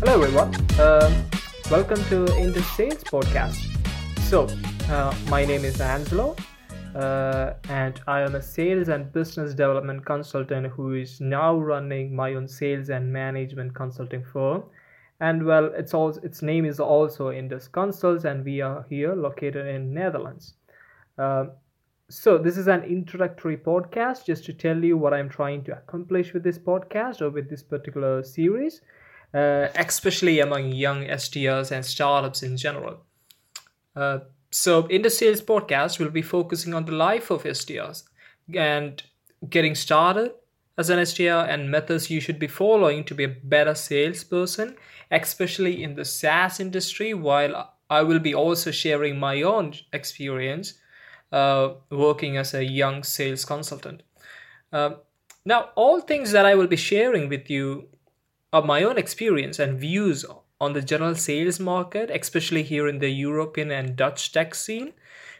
Hello, everyone. Um, welcome to Indus Sales Podcast. So, uh, my name is Angelo, uh, and I am a sales and business development consultant who is now running my own sales and management consulting firm. And well, it's also its name is also Indus Consults, and we are here located in Netherlands. Um, so this is an introductory podcast just to tell you what I'm trying to accomplish with this podcast or with this particular series uh, especially among young SDRs and startups in general. So, in the sales podcast, we'll be focusing on the life of SDRs and getting started as an SDR and methods you should be following to be a better salesperson, especially in the SaaS industry. While I will be also sharing my own experience uh, working as a young sales consultant. Uh, now, all things that I will be sharing with you are my own experience and views on the general sales market, especially here in the European and Dutch tech scene.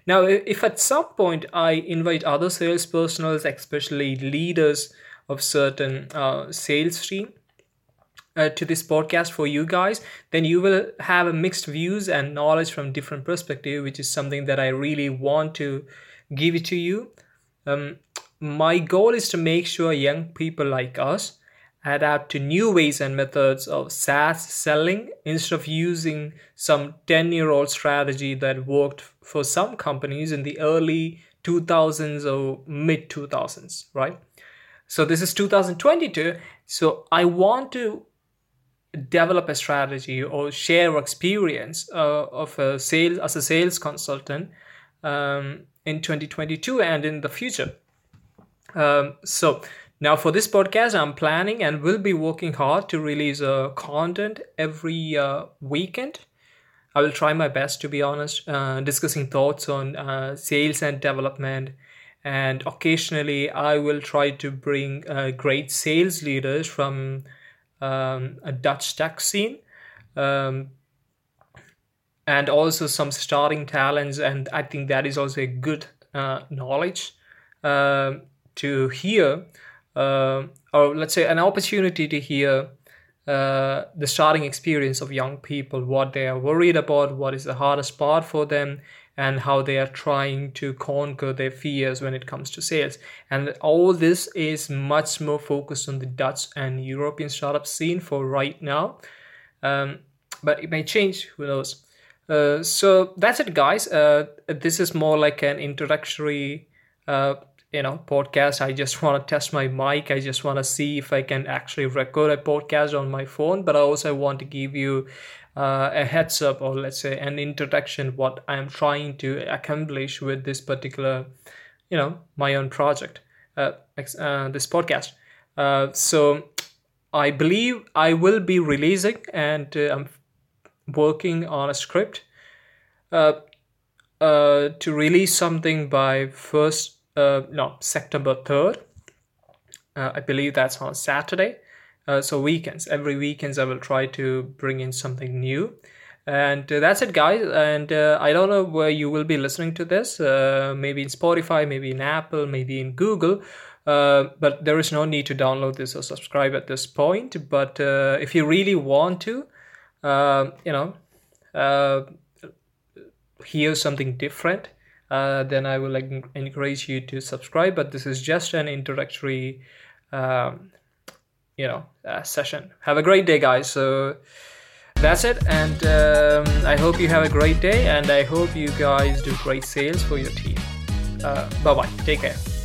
Now, if at some point I invite other sales personnel, especially leaders of certain uh, sales team, uh, to this podcast for you guys, then you will have a mixed views and knowledge from different perspective, which is something that I really want to give it to you. Um, my goal is to make sure young people like us adapt to new ways and methods of SaaS selling instead of using some 10 year old strategy that worked for some companies in the early 2000s or mid 2000s, right? So this is 2022. So I want to develop a strategy or share experience uh, of a sales as a sales consultant um, in 2022 and in the future. Um, so now, for this podcast, I'm planning and will be working hard to release uh, content every uh, weekend. I will try my best, to be honest, uh, discussing thoughts on uh, sales and development. And occasionally, I will try to bring uh, great sales leaders from um, a Dutch tech scene. Um, and also some starting talents, and I think that is also a good uh, knowledge to hear uh, or let's say an opportunity to hear uh, the starting experience of young people, what they are worried about, what is the hardest part for them, and how they are trying to conquer their fears when it comes to sales. And all this is much more focused on the Dutch and European startup scene for right now. Um, but it may change, who knows. Uh, so that's it, guys. Uh, this is more like an introductory uh, you know podcast. I just want to test my mic. I just want to see if i can actually record a podcast on my phone but i also want to give you uh, a heads up or let's say an introduction what i'm trying to accomplish with this particular you know my own project uh, uh, this podcast. Uh, so i believe i will be releasing and uh, i'm working on a script uh, to release something by first uh, no September third. Uh, I believe that's on Saturday. Uh, so weekends, every weekends, I will try to bring in something new. And uh, that's it, guys. And uh, I don't know where you will be listening to this. Maybe in Spotify, maybe in Apple, maybe in Google. But there is no need to download this or subscribe at this point. But if you really want to, you know, hear something different, uh, then I will like, encourage you to subscribe. But this is just an introductory, um, you know, uh, session. Have a great day, guys. So that's it, and um, I hope you have a great day, and I hope you guys do great sales for your team. Uh, bye bye. Take care.